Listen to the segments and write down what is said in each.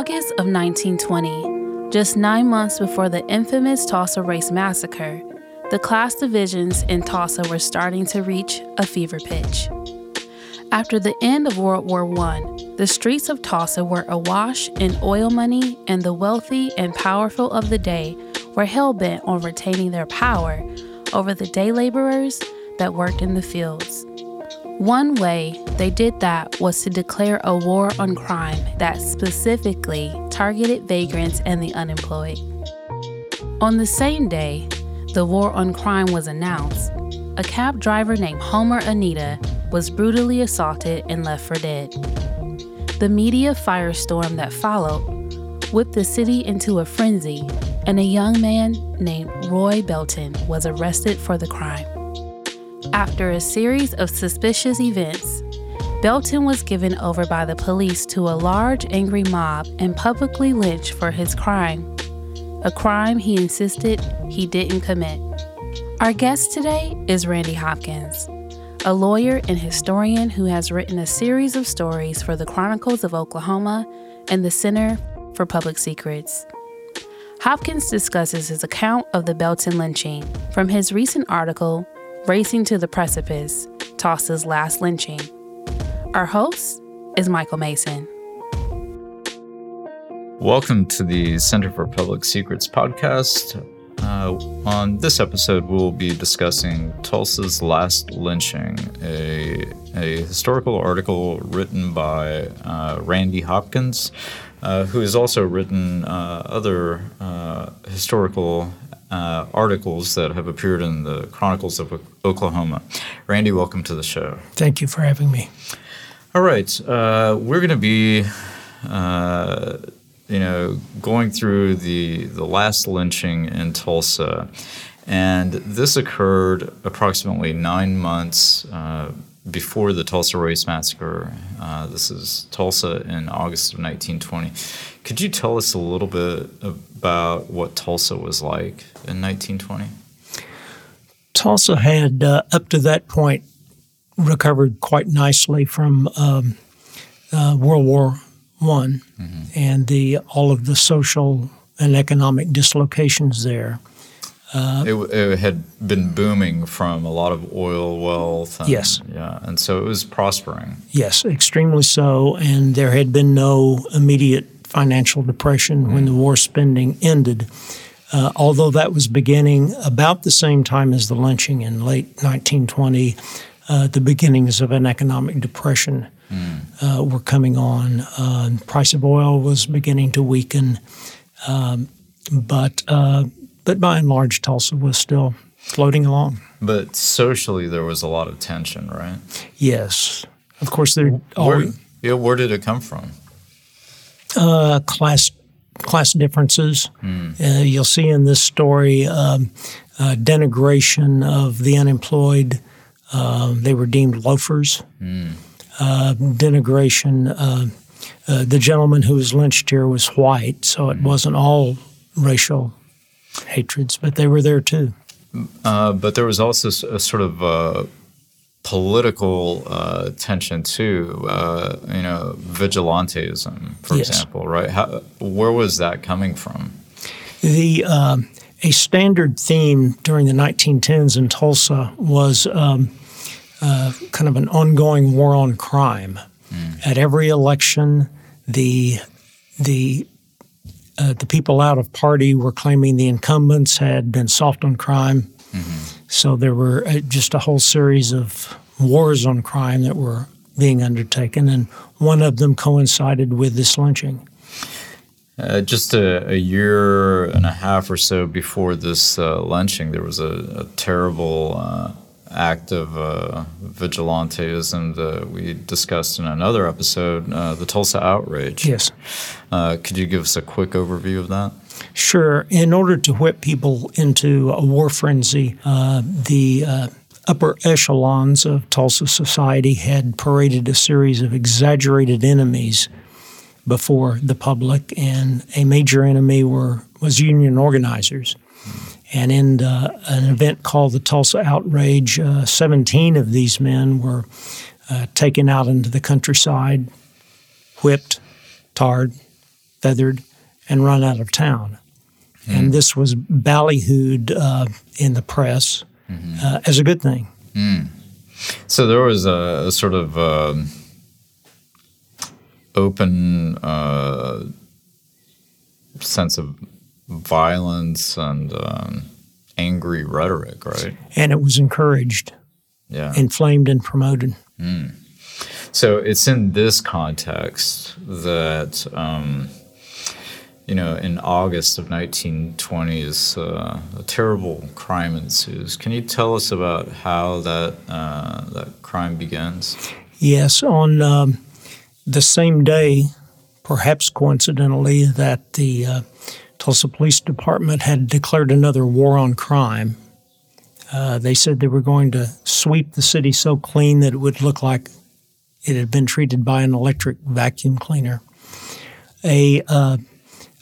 August of 1920, just nine months before the infamous Tulsa Race Massacre, the class divisions in Tulsa were starting to reach a fever pitch. After the end of World War I, the streets of Tulsa were awash in oil money, and the wealthy and powerful of the day were hell bent on retaining their power over the day laborers that worked in the fields. One way they did that was to declare a war on crime that specifically targeted vagrants and the unemployed. On the same day, the war on crime was announced. A cab driver named Homer Nida was brutally assaulted and left for dead. The media firestorm that followed whipped the city into a frenzy, and a young man named Roy Belton was arrested for the crime. After a series of suspicious events, Belton was given over by the police to a large angry mob and publicly lynched for his crime, a crime he insisted he didn't commit. Our guest today is Randy Hopkins, a lawyer and historian who has written a series of stories for the Chronicles of Oklahoma and the Center for Public Secrets. Hopkins discusses his account of the Belton lynching from his recent article, Racing to the Precipice Tulsa's Last Lynching. Our host is Michael Mason. Welcome to the Center for Public Secrets podcast. Uh, on this episode, we'll be discussing Tulsa's Last Lynching, a, a historical article written by uh, Randy Hopkins, uh, who has also written uh, other uh, historical uh, articles that have appeared in the Chronicles of Oklahoma. Randy, welcome to the show. Thank you for having me. All right, uh, we're going to be, uh, you know, going through the the last lynching in Tulsa, and this occurred approximately nine months uh, before the Tulsa Race Massacre. Uh, this is Tulsa in August of 1920. Could you tell us a little bit about what Tulsa was like in 1920? Tulsa had, uh, up to that point, recovered quite nicely from um, uh, World War One mm-hmm. and the all of the social and economic dislocations there. Uh, it, it, had been booming from a lot of oil wealth. And, yes. Yeah, and so it was prospering. Yes, extremely so. And there had been no immediate financial depression mm. when the war spending ended. Uh, although that was beginning about the same time as the lynching in late 1920, uh, the beginnings of an economic depression mm. uh, were coming on. Uh, price of oil was beginning to weaken, um, but uh, but by and large, Tulsa was still floating along. But socially, there was a lot of tension, right? Yes, of course. There. Where, yeah, where did it come from? Uh, class class differences. Mm. Uh, you'll see in this story um, uh, denigration of the unemployed. Uh, they were deemed loafers. Mm. denigration. Uh, uh, the gentleman who was lynched here was white, so it mm. wasn't all racial hatreds, but they were there too. but there was also a sort of political uh, tension too. Uh, you know, vigilantism, for yes. example, right? How, where was that coming from? The um, a standard theme during the 1910s in Tulsa was um, uh, kind of an ongoing war on crime. Mm. At every election, the the uh, the people out of party were claiming the incumbents had been soft on crime. Mm-hmm. So there were uh, just a whole series of wars on crime that were being undertaken, and one of them coincided with this lynching. Uh, just a, a, year and a half or so before this uh, lynching, there was a, a terrible uh, act of uh, vigilantism that we discussed in another episode, uh, the Tulsa outrage. Yes. Uh, could you give us a quick overview of that? Sure. In order to whip people into a war frenzy, uh, the uh, upper echelons of Tulsa society had paraded a series of exaggerated enemies before the public, and a major enemy were was union organizers. And in uh, an event called the Tulsa Outrage, uh, 17 of these men were uh, taken out into the countryside, whipped, tarred, feathered, and run out of town. Hmm. And this was ballyhooed uh, in the press Mm-hmm. uh, as a good thing. So there was a, a sort of um open uh, sense of violence and um, angry rhetoric, right? And it was encouraged, Yeah. inflamed, and promoted. So it's in this context that, um, you know, in August of 1920s, uh, a terrible crime ensues. Can you tell us about how that uh, that crime begins? Yes, on um, the same day, perhaps coincidentally, that the uh, Tulsa Police Department had declared another war on crime. Uh, they said they were going to sweep the city so clean that it would look like it had been treated by an electric vacuum cleaner. A, uh,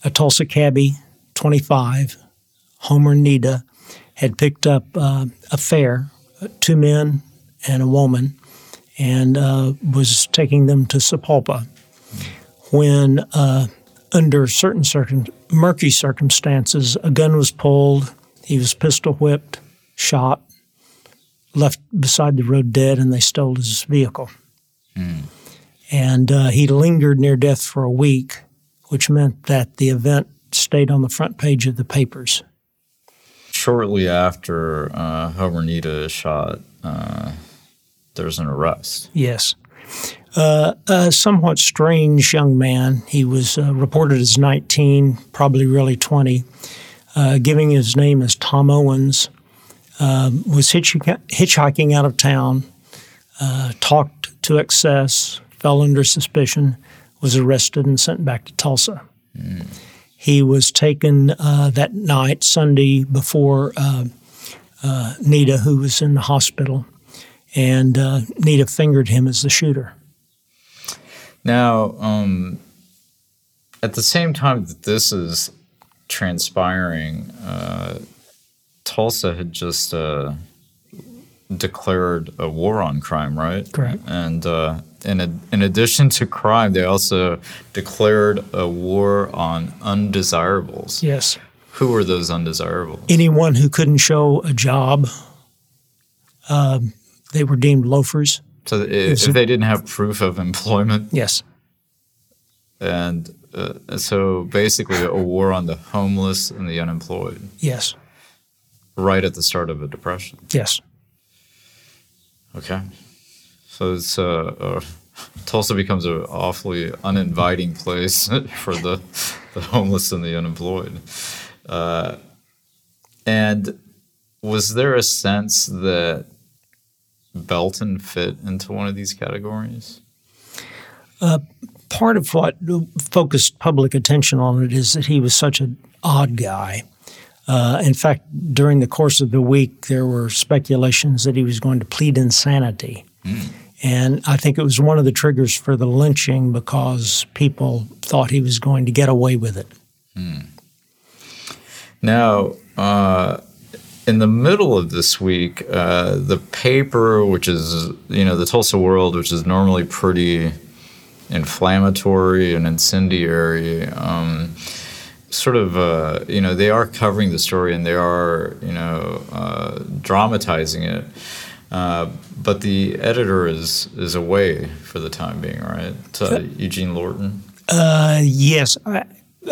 a Tulsa cabbie, 25, Homer Nida, had picked up uh, a fare, two men and a woman, and uh, was taking them to Sapulpa. When, uh, under certain circum- murky circumstances, a gun was pulled, he was pistol whipped, shot, left beside the road dead, and they stole his vehicle. And uh, he lingered near death for a week, which meant that the event stayed on the front page of the papers. Shortly after uh, Homer Nida is shot, uh, there's an arrest. Yes. Uh, a somewhat strange young man. He was uh, reported as 19, probably really 20, uh, giving his name as Tom Owens, um, was hitchhiking, hitchhiking out of town, uh, talked to excess, fell under suspicion, was arrested and sent back to Tulsa. He was taken uh, that night, Sunday, before uh, uh, Nida, who was in the hospital, and uh, Nida fingered him as the shooter. Now, um, at the same time that this is transpiring, uh, Tulsa had just uh, declared a war on crime, right? Correct. And uh, in, ad- in addition to crime, they also declared a war on undesirables. Yes. Who were those undesirables? Anyone who couldn't show a job, um, they were deemed loafers. So if, if they didn't have proof of employment, Yes. and uh, so basically a war on the homeless and the unemployed, Yes. right at the start of a depression. Yes. Okay, so it's uh, uh, Tulsa becomes an awfully uninviting place for the the homeless and the unemployed. Uh, and was there a sense that Belton fit into one of these categories? Part of what focused public attention on it is that he was such an odd guy. Uh, in fact, during the course of the week, there were speculations that he was going to plead insanity. And I think it was one of the triggers for the lynching because people thought he was going to get away with it. Now, uh, in the middle of this week, uh, the paper, which is, you know, the Tulsa World, which is normally pretty inflammatory and incendiary, um, sort of, uh, you know, they are covering the story and they are, you know, uh, dramatizing it. Uh, but the editor is is away for the time being, right? Uh, Eugene Lorton. Uh, yes, I,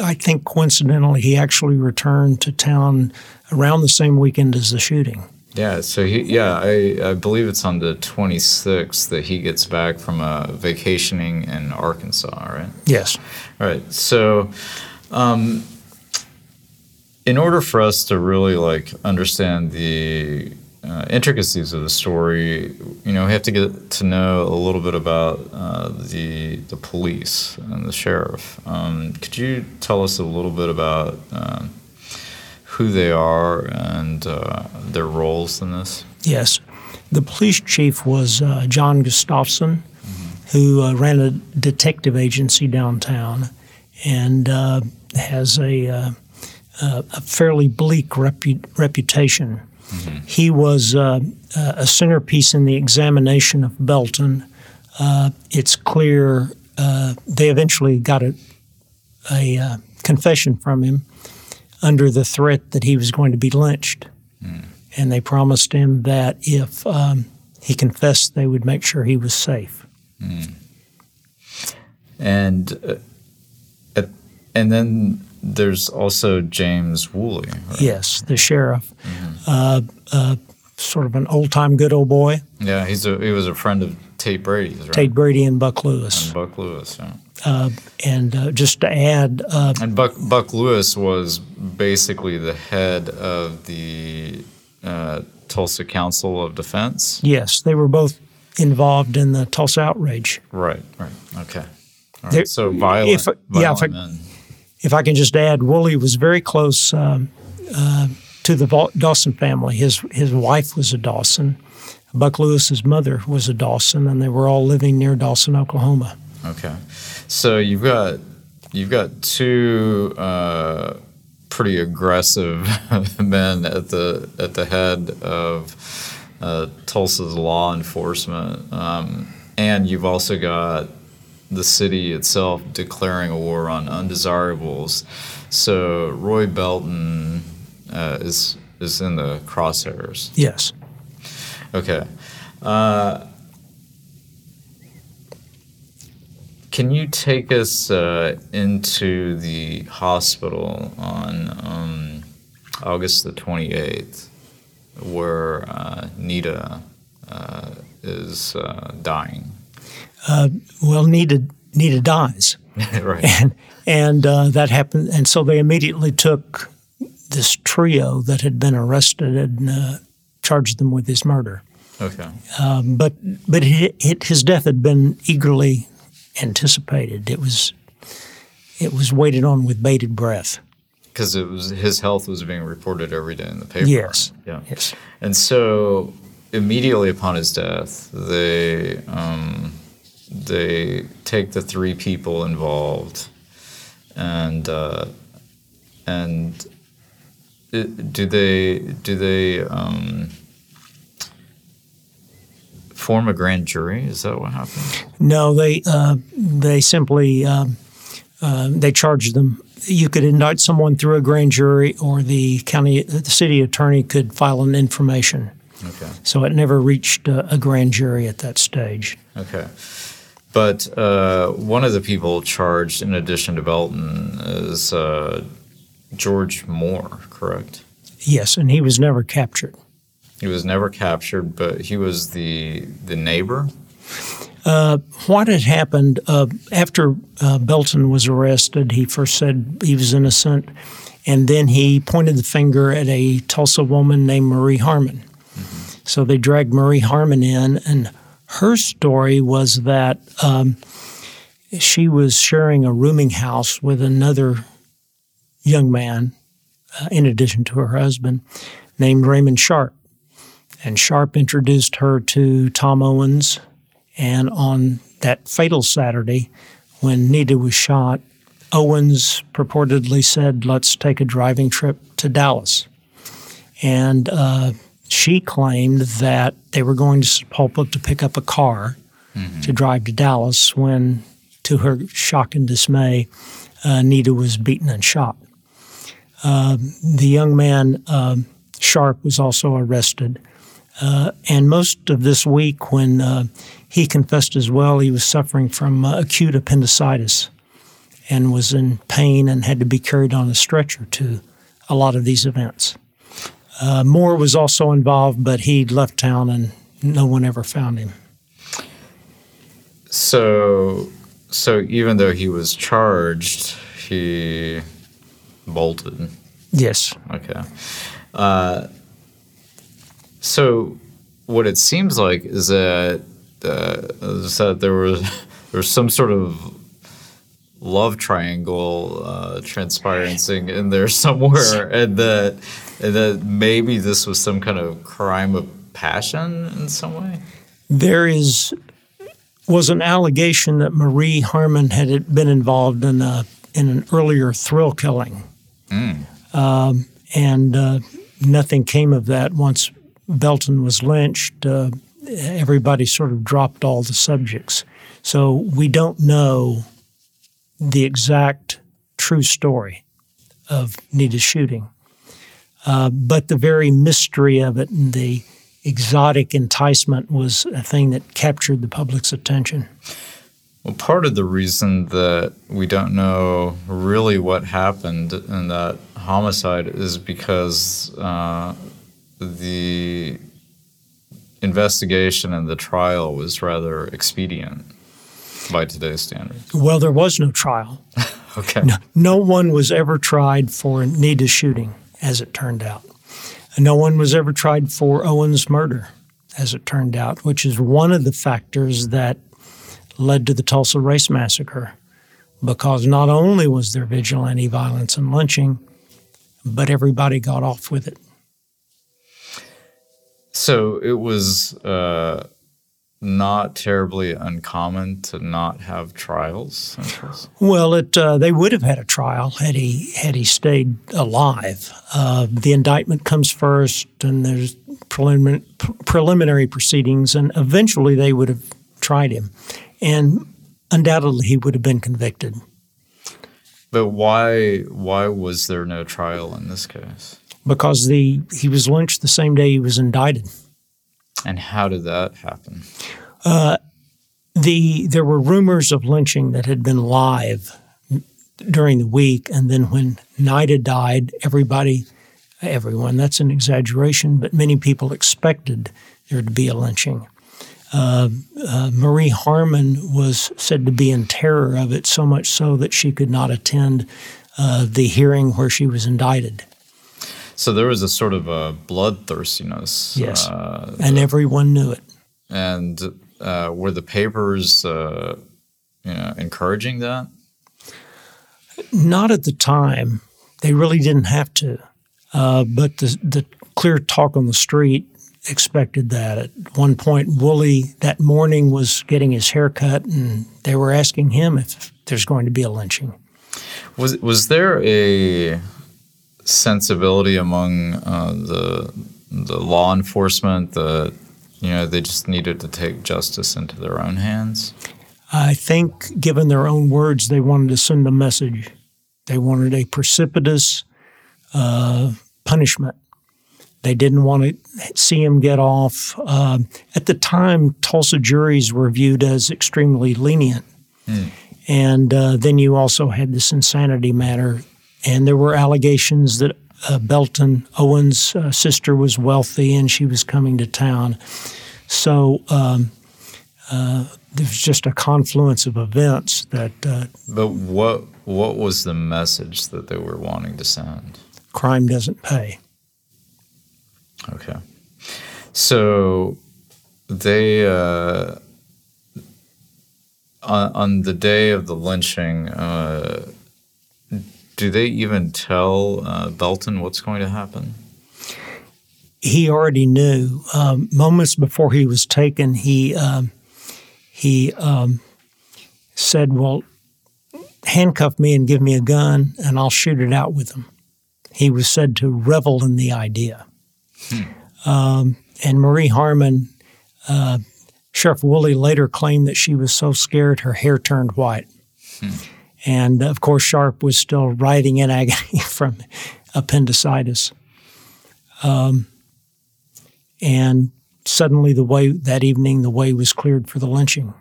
I think coincidentally he actually returned to town around the same weekend as the shooting. Yeah, so he, yeah, I, I believe it's on the 26th that he gets back from uh, vacationing in Arkansas, right? Yes. All right. So, um, in order for us to really like understand the uh, intricacies of the story, you know, we have to get to know a little bit about uh, the the police and the sheriff. Um, could you tell us a little bit about um, who they are and uh, their roles in this? Yes. The police chief was uh, John Gustafson, who uh, ran a detective agency downtown and uh, has a, a fairly bleak repu- reputation. He was uh, a centerpiece in the examination of Belton. Uh, it's clear uh, they eventually got it a uh, confession from him under the threat that he was going to be lynched. And they promised him that if um, he confessed, they would make sure he was safe. And uh, and then there's also James Woolley. right? Yes, the sheriff, uh, uh, sort of an old time good old boy, Yeah, he's a he was a friend of Tate Brady's, right? Tate Brady and Buck Lewis. And Buck Lewis. Yeah. Uh, and uh, just to add, uh, And Buck Buck Lewis was basically the head of the uh, Tulsa Council of Defense. yes, they were both involved in the Tulsa outrage. Right. Right. Okay. All There- So violent. if- yeah, if violent I- men. If I can just add, Woolley was very close um, uh, to the Dawson family. His his wife was a Dawson. Buck Lewis's mother was a Dawson, and they were all living near Dawson, Oklahoma. Okay. So you've got you've got two uh, pretty aggressive men at the at the head of uh, Tulsa's law enforcement, um, and you've also got the city itself declaring a war on undesirables. So Roy Belton uh, is is in the crosshairs. Yes. Okay. Uh, can you take us uh, into the hospital on um, August the 28th, where uh, Nida uh, is uh. Well, Nida Nida dies. right. and and uh, that happened. And so they immediately took this trio that had been arrested and uh, charged them with his murder. Okay. Um, but but it, it, his death had been eagerly anticipated. It was it was waited on with bated breath. Because it was his health was being reported every day in the paper. Yes. Yeah. Yes. And so immediately upon his death, they um, they take the three people involved, and uh, and it, do they do they um, form a grand jury? Is that what happened? No, they uh, they simply um, uh, they charged them. You could indict someone through a grand jury, or the county, the city attorney could file an information. Okay. So it never reached a, a grand jury at that stage. Okay. But uh, one of the people charged, in addition to Belton, is uh, George Moore, correct? Yes, and he was never captured. He was never captured, but he was the the neighbor. What had happened uh, after uh, Belton was arrested? He first said he was innocent, and then he pointed the finger at a Tulsa woman named Marie Harmon. So they dragged Marie Harmon in, and her story was that um, she was sharing a rooming house with another young man, uh, in addition to her husband, named Raymond Sharp. And Sharp introduced her to Tom Owens, and on that fatal Saturday, when Nida was shot, Owens purportedly said, Let's take a driving trip to Dallas. And uh, she claimed that they were going to Sapulpa to pick up a car to drive to Dallas when, to her shock and dismay, uh, Nida was beaten and shot. Uh, the young man, um, Sharp, was also arrested. Uh, and most of this week, when uh, he confessed as well, he was suffering from uh, acute appendicitis and was in pain and had to be carried on a stretcher to a lot of these events. Uh, Moore was also involved, but he left town and no one ever found him. So, so even though he was charged, he bolted. Yes. Okay. Uh, so, what it seems like is that uh, is that there was there was some sort of love triangle uh, transpiring in there somewhere, and that that maybe this was some kind of crime of passion in some way. There is was an allegation that Marie Harmon had been involved in a, in an earlier thrill killing, um, and uh, nothing came of that. Once Belton was lynched, uh, everybody sort of dropped all the subjects. So we don't know the exact true story of Nida's shooting. Uh, but the very mystery of it and the exotic enticement was a thing that captured the public's attention. Well, part of the reason that we don't know really what happened in that homicide is because uh, the investigation and the trial was rather expedient by today's standards. Well, there was no trial. okay. No, no, one was ever tried for Nida's shooting, as it turned out. No one was ever tried for Owen's murder, as it turned out, which is one of the factors that led to the Tulsa Race Massacre. Because not only was there vigilante violence and lynching, but everybody got off with it. So it was uh, not terribly uncommon to not have trials. Well, it uh, they would have had a trial had he had he stayed alive. Uh, the indictment comes first, and there's preliminary, preliminary proceedings, and eventually they would have tried him, and undoubtedly he would have been convicted. But why why was there no trial in this case? Because the he was lynched the same day he was indicted. And how did that happen? Uh, the there were rumors of lynching that had been live during the week, and then when Nida died, everybody, everyone, that's an exaggeration, but many people expected there to be a lynching. Uh, uh, Marie Harmon was said to be in terror of it, so much so that she could not attend uh, the hearing where she was indicted. So there was a sort of a bloodthirstiness. Yes, uh, and everyone knew it. And uh, were the papers, uh, you know, encouraging that? Not at the time. They really didn't have to. Uh, but the the clear talk on the street expected that. At one point, Woolley that morning was getting his hair cut, and they were asking him if there's going to be a lynching. Was was there a sensibility among uh, the the law enforcement that you know they just needed to take justice into their own hands? I think, given their own words, they wanted to send a message. They wanted a precipitous uh, punishment. They didn't want to see him get off. Uh, at the time, Tulsa juries were viewed as extremely lenient. Mm. And uh, then you also had this insanity matter and there were allegations that uh, Belton Owen's uh, sister was wealthy and she was coming to town. So um, uh, there was just a confluence of events that. Uh, but what what was the message that they were wanting to send? Crime doesn't pay. Okay, so they uh, on, on the day of the lynching uh, do they even tell uh, Belton what's going to happen? He already knew. Um, moments before he was taken, he um, he um, said, "Well, handcuff me and give me a gun, and I'll shoot it out with them." He was said to revel in the idea. Hmm. Um, and Marie Harmon, uh, Sheriff Woolley later claimed that she was so scared her hair turned white. Hmm. And of course, Sharp was still writhing in agony from appendicitis. Um, and suddenly, the way that evening, the way was cleared for the lynching.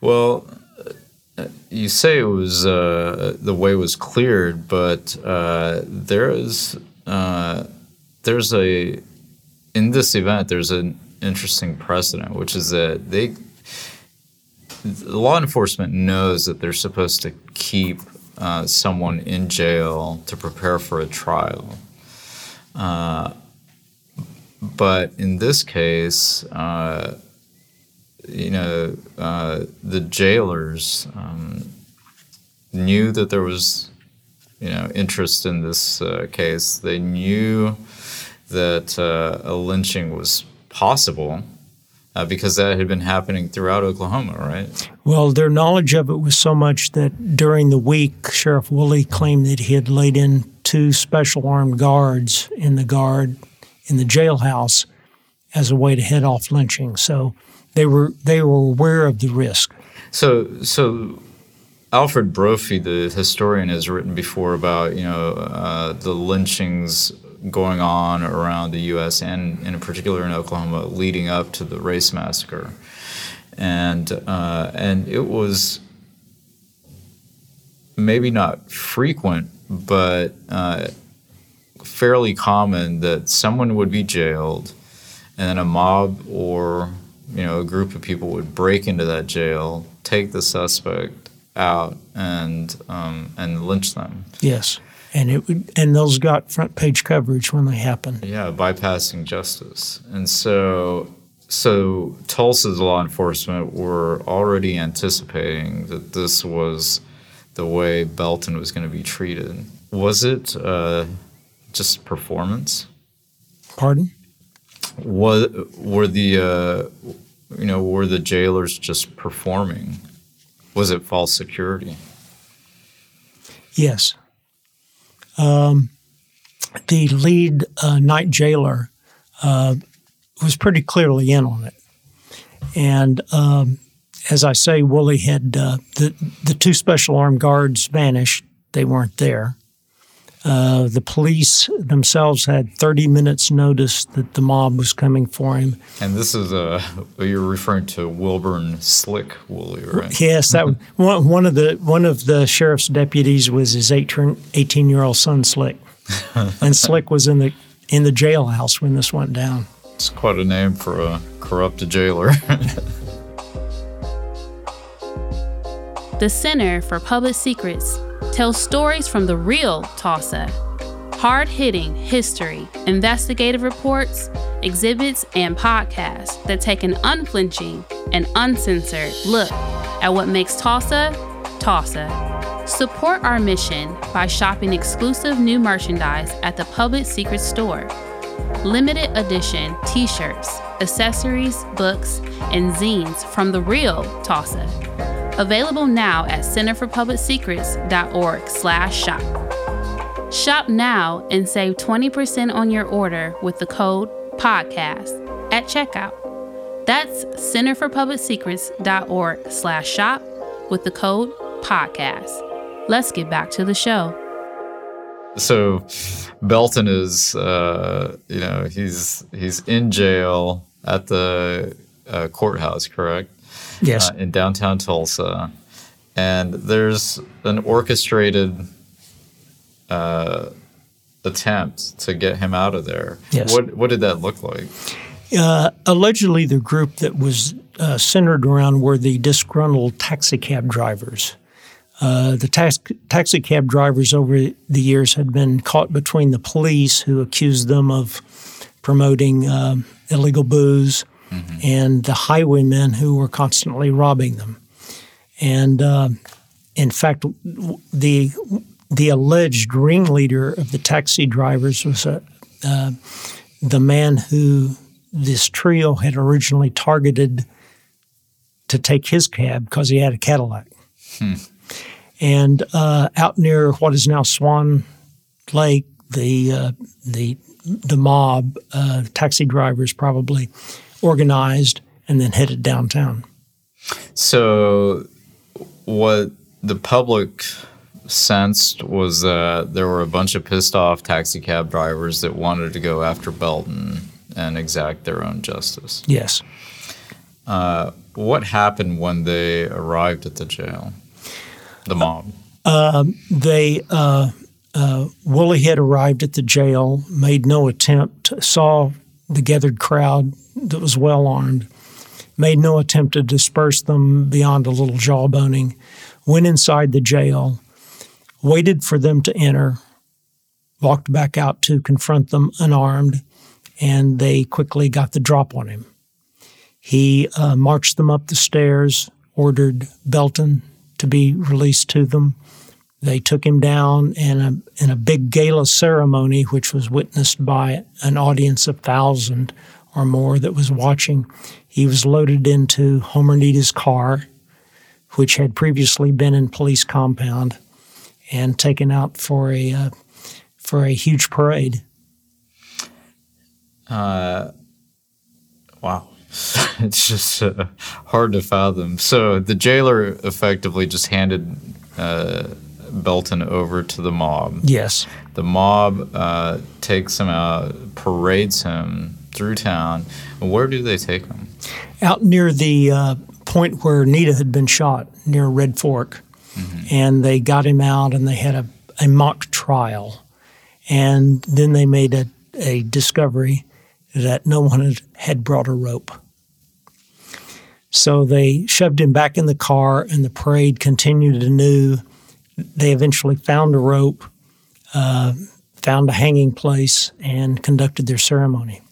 Well, uh, you say it was uh, the way was cleared, but uh, there is uh, there's a in this event there's an interesting precedent, which is that they law enforcement knows that they're supposed to keep uh, someone in jail to prepare for a trial. Uh, but in this case, uh, you know, uh, the jailers um, knew that there was, you know, interest in this uh, case. They knew that uh, a lynching was possible uh, because that had been happening throughout Oklahoma, right? Well, their knowledge of it was so much that during the week, Sheriff Woolley claimed that he had laid in two special armed guards in the guard in the jailhouse as a way to head off lynching. So they were they were aware of the risk. So so Alfred Brophy, the historian, has written before about you know uh, the lynchings going on around the U.S. and in particular in Oklahoma leading up to the race massacre, and uh, and it was maybe not frequent, but uh, fairly common that someone would be jailed, and then a mob or you know a group of people would break into that jail, take the suspect out and um, and lynch them. Yes, and it would, and those got front page coverage when they happened. Yeah, bypassing justice, and so so Tulsa's law enforcement were already anticipating that this was the way Belton was going to be treated. Was it uh, just performance? Pardon? Was were the uh, you know were the jailers just performing? Was it false security? Yes. Um, the lead uh, night jailer uh, was pretty clearly in on it. And um, as I say, Woolley had uh, the, the two special armed guards vanished, they weren't there. Uh, the police themselves had 30 minutes notice that the mob was coming for him. And this is uh, you're referring to Wilburn Slick Woolley, right? Yes, that one, one of the one of the sheriff's deputies was his 18 year old son Slick, and Slick was in the in the jailhouse when this went down. It's quite a name for a corrupt jailer. the Center for Public Secrets tells stories from the real Tulsa. Hard hitting history, investigative reports, exhibits, and podcasts that take an unflinching and uncensored look at what makes Tulsa, Tulsa. Support our mission by shopping exclusive new merchandise at the Public Secret Store. Limited edition t shirts, accessories, books, and zines from the real Tulsa Available now at centerforpublicsecrets.org slash shop. Shop now and save 20% on your order with the code PODCAST at checkout. That's centerforpublicsecrets.org slash shop with the code PODCAST. Let's get back to the show. So Belton is, uh, you know, he's he's in jail at the uh, courthouse, correct? Yes. Uh, in downtown Tulsa, and there's an orchestrated uh, attempt to get him out of there. Yes. What what did that look like? Uh, allegedly, the group that was uh, centered around were the disgruntled taxicab drivers. Uh, the tax- taxicab drivers over the years had been caught between the police, who accused them of promoting um, illegal booze, mm-hmm. and the highwaymen who were constantly robbing them. And uh, in fact, the the alleged ringleader of the taxi drivers was a, uh, the man who this trio had originally targeted to take his cab because he had a Cadillac. Hmm. And uh, out near what is now Swan Lake, the uh, the the mob, uh, taxi drivers probably organized, and then headed downtown. So, what the public sensed was that there were a bunch of pissed off taxi cab drivers that wanted to go after Belton and exact their own justice. Yes. Uh, what happened when they arrived at the jail? The mob. Uh, they uh, uh, Woolley had arrived at the jail, made no attempt, saw the gathered crowd that was well armed, made no attempt to disperse them beyond a little jawboning, went inside the jail, waited for them to enter, walked back out to confront them unarmed, and they quickly got the drop on him. He uh, marched them up the stairs, ordered Belton to be released to them. They took him down in a, in a big gala ceremony, which was witnessed by an audience of thousand or more that was watching. He was loaded into Homer car, which had previously been in police compound, and taken out for a uh, for a huge parade. Uh, wow. it's just uh, hard to fathom. So the jailer effectively just handed uh, Belton over to the mob. Yes. The mob uh, takes him out, parades him through town. Where do they take him? Out near the uh, point where Nida had been shot, near Red Fork. Mm-hmm. And they got him out and they had a, a mock trial. And then they made a, a discovery that no one had, had brought a rope. So they shoved him back in the car, and the parade continued anew. They eventually found a rope, uh, found a hanging place, and conducted their ceremony.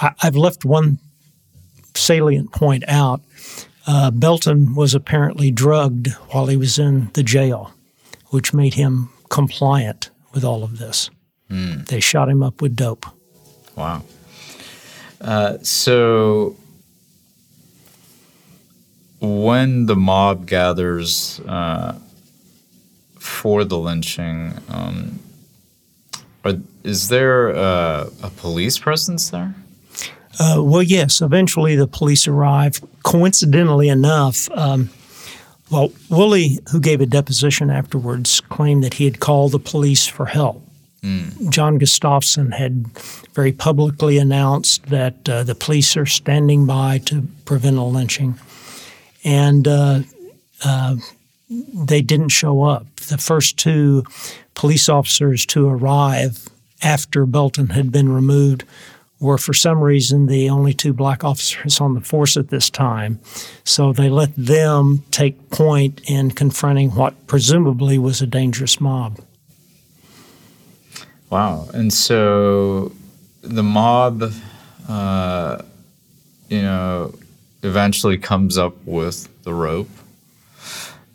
I, have left one salient point out. Uh, Belton was apparently drugged while he was in the jail, which made him compliant with all of this. Mm. They shot him up with dope. Wow. Uh, so when the mob gathers uh, for the lynching, um, are, is there a, a, police presence there? Uh, well, yes. Eventually, the police arrive. Coincidentally enough, um, well, Woolley, who gave a deposition afterwards, claimed that he had called the police for help. Mm. John Gustafson had very publicly announced that uh, the police are standing by to prevent a lynching. And uh, uh, they didn't show up. The first two police officers to arrive after Belton had been removed were, for some reason, the only two black officers on the force at this time. So they let them take point in confronting what presumably was a dangerous mob. Wow. And so the mob, uh, you know, eventually comes up with the rope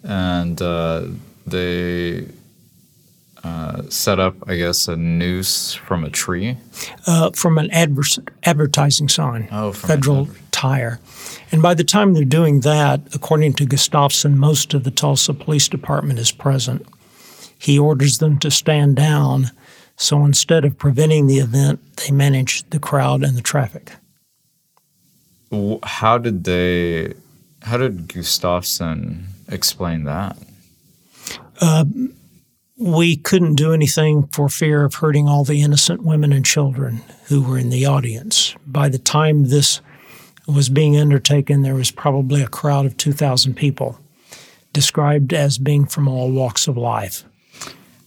and uh, they uh, set up, I guess, a noose from a tree? Uh, from an adver- advertising sign, oh, Federal adver- Tire. And by the time they're doing that, according to Gustafson, most of the Tulsa Police Department is present. He orders them to stand down so instead of preventing the event, they manage the crowd and the traffic. How did they? How did Gustafson explain that? Uh, we couldn't do anything for fear of hurting all the innocent women and children who were in the audience. By the time this was being undertaken, there was probably a crowd of 2,000 people, described as being from all walks of life.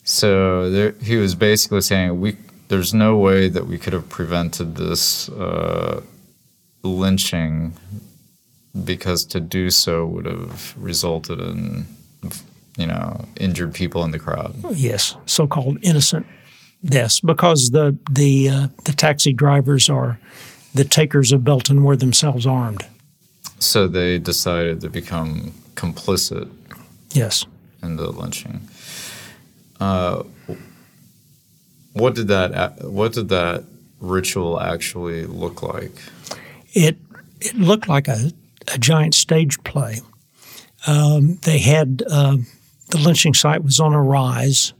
So there, he was basically saying we there's no way that we could have prevented this uh, lynching because to do so would have resulted in you know injured people in the crowd. Yes, so-called innocent deaths because the the uh, the taxi drivers are the takers of Belton were themselves armed. So they decided to become complicit. Yes. In the lynching. Uh, what did that What did that ritual actually look like? It it looked like a, a giant stage play. Um, they had uh, the lynching site was on a rise.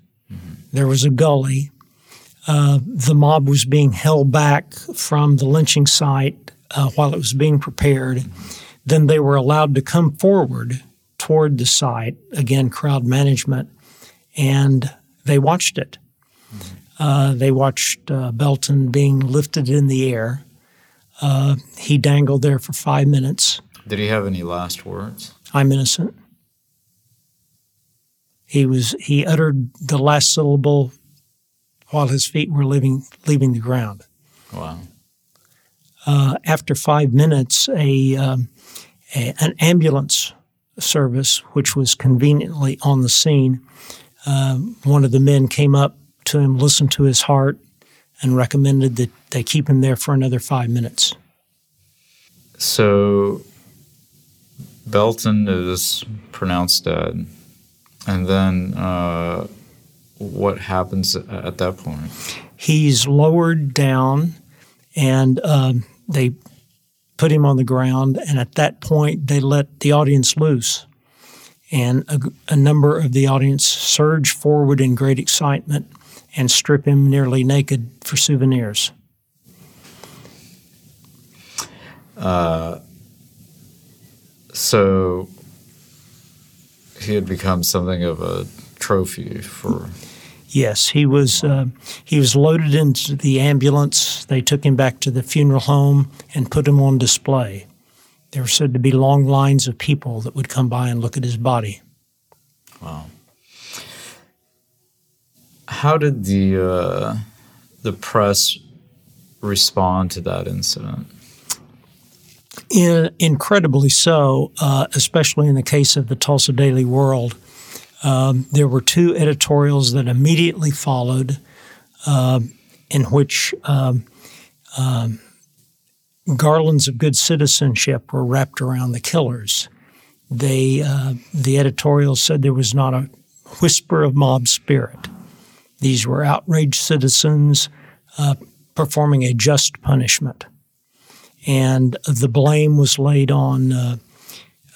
There was a gully. Uh, the mob was being held back from the lynching site uh, while it was being prepared. Then they were allowed to come forward toward the site. Again, crowd management and they watched it. Uh, they watched uh, Belton being lifted in the air. Uh, he dangled there for five minutes. Did he have any last words? I'm innocent. He was. He uttered the last syllable while his feet were leaving leaving the ground. Wow. Uh, after five minutes, a, um, a, an ambulance service, which was conveniently on the scene, uh, one of the men came up to him, listened to his heart, and recommended that they keep him there for another five minutes. So Belton is pronounced dead. And then uh, what happens at that point? He's lowered down and um, they put him on the ground. And at that point, they let the audience loose and a, a, number of the audience surge forward in great excitement and strip him nearly naked for souvenirs. Uh, so he had become something of a trophy for. Yes, he was. Uh, he was loaded into the ambulance. They took him back to the funeral home and put him on display. There were said to be long lines of people that would come by and look at his body. Wow. How did the uh, the press respond to that incident? In, incredibly so, uh, especially in the case of the Tulsa Daily World. Um, there were two editorials that immediately followed, uh, in which um, um, garlands of good citizenship were wrapped around the killers. They, uh, the editorial said there was not a whisper of mob spirit. These were outraged citizens uh, performing a just punishment. And the blame was laid on uh,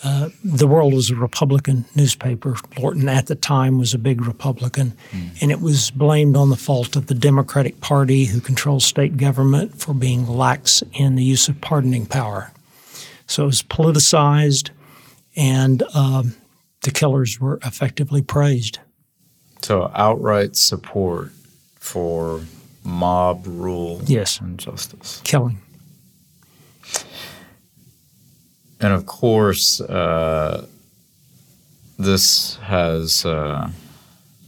uh, the World was a Republican newspaper. Lorton at the time was a big Republican, mm. and it was blamed on the fault of the Democratic Party, who controls state government, for being lax in the use of pardoning power. So it was politicized, and um, the killers were effectively praised. So outright support for mob rule yes. and justice. Killing. And of course, uh, this has uh,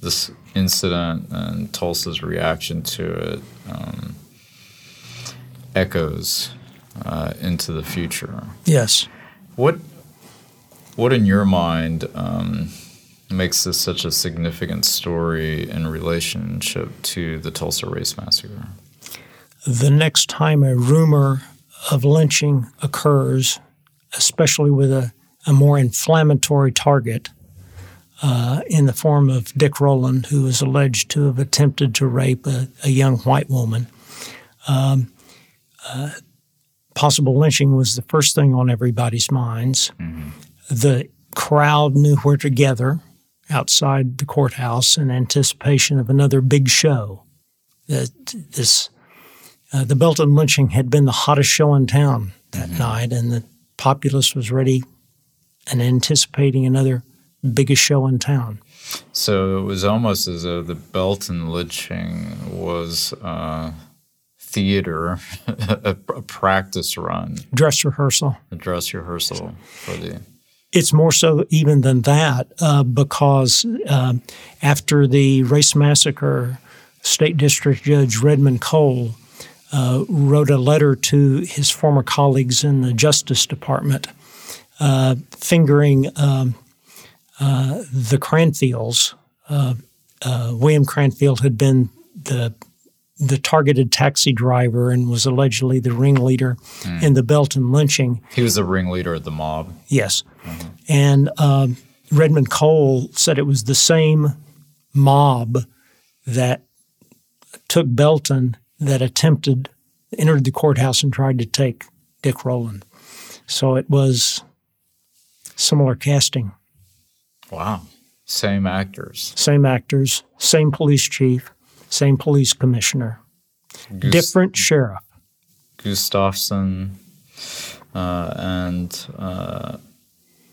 this incident and Tulsa's reaction to it um, echoes uh, into the future. Yes. What what in your mind um, makes this such a significant story in relationship to the Tulsa Race Massacre? The next time a rumor of lynching occurs, especially with a, a more inflammatory target uh, in the form of Dick Rowland, who was alleged to have attempted to rape a, a young white woman. Um, uh, possible lynching was the first thing on everybody's minds. Mm-hmm. The crowd knew where to gather outside the courthouse in anticipation of another big show. That this, uh, the Belton lynching had been the hottest show in town that mm-hmm. night, and the populace was ready and anticipating another biggest show in town. So it was almost as though the Belton lynching was uh, theater, a, a, practice run, dress rehearsal, a dress rehearsal for the. It's more so even than that uh, because uh, after the race massacre, State District Judge Redmond Cole uh, wrote a letter to his former colleagues in the Justice Department, uh, fingering um, uh, the Cranfields. Uh, uh, William Cranfield had been the the targeted taxi driver and was allegedly the ringleader mm. in the Belton lynching. He was the ringleader of the mob. Yes, mm-hmm. and um, Redmond Cole said it was the same mob that took Belton that attempted, entered the courthouse and tried to take Dick Rowland. So it was similar casting. Wow. Same actors. Same actors, same police chief, same police commissioner, Gust- different sheriff. Gustafson, uh, and uh,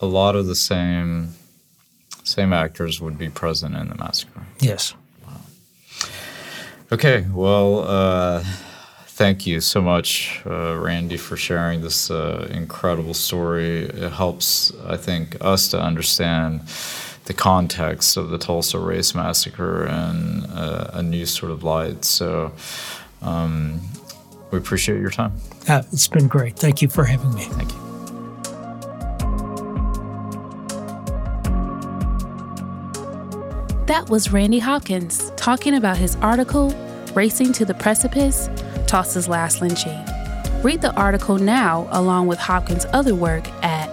a lot of the same same actors would be present in the massacre. Yes. Okay, well, uh, thank you so much, uh, Randy, for sharing this uh, incredible story. It helps, I think, us to understand the context of the Tulsa Race Massacre in uh, a new sort of light. So um, we appreciate your time. Uh, it's been great. Thank you for having me. Thank you. That was Randy Hopkins talking about his article, Racing to the Precipice Tulsa's Last Lynching. Read the article now along with Hopkins' other work at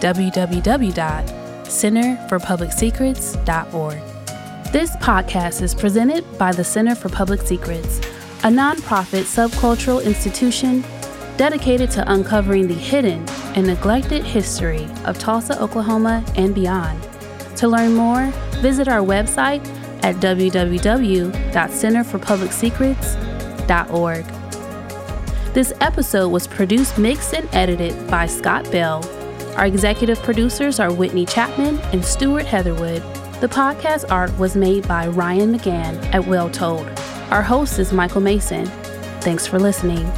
www.centerforpublicsecrets.org. This podcast is presented by the Center for Public Secrets, a nonprofit subcultural institution dedicated to uncovering the hidden and neglected history of Tulsa, Oklahoma, and beyond. To learn more, visit our website at www.centerforpublicsecrets.org. This episode was produced, mixed, and edited by Scott Bell. Our executive producers are Whitney Chapman and Stuart Heatherwood. The podcast art was made by Ryan McGann at Well Told. Our host is Michael Mason. Thanks for listening.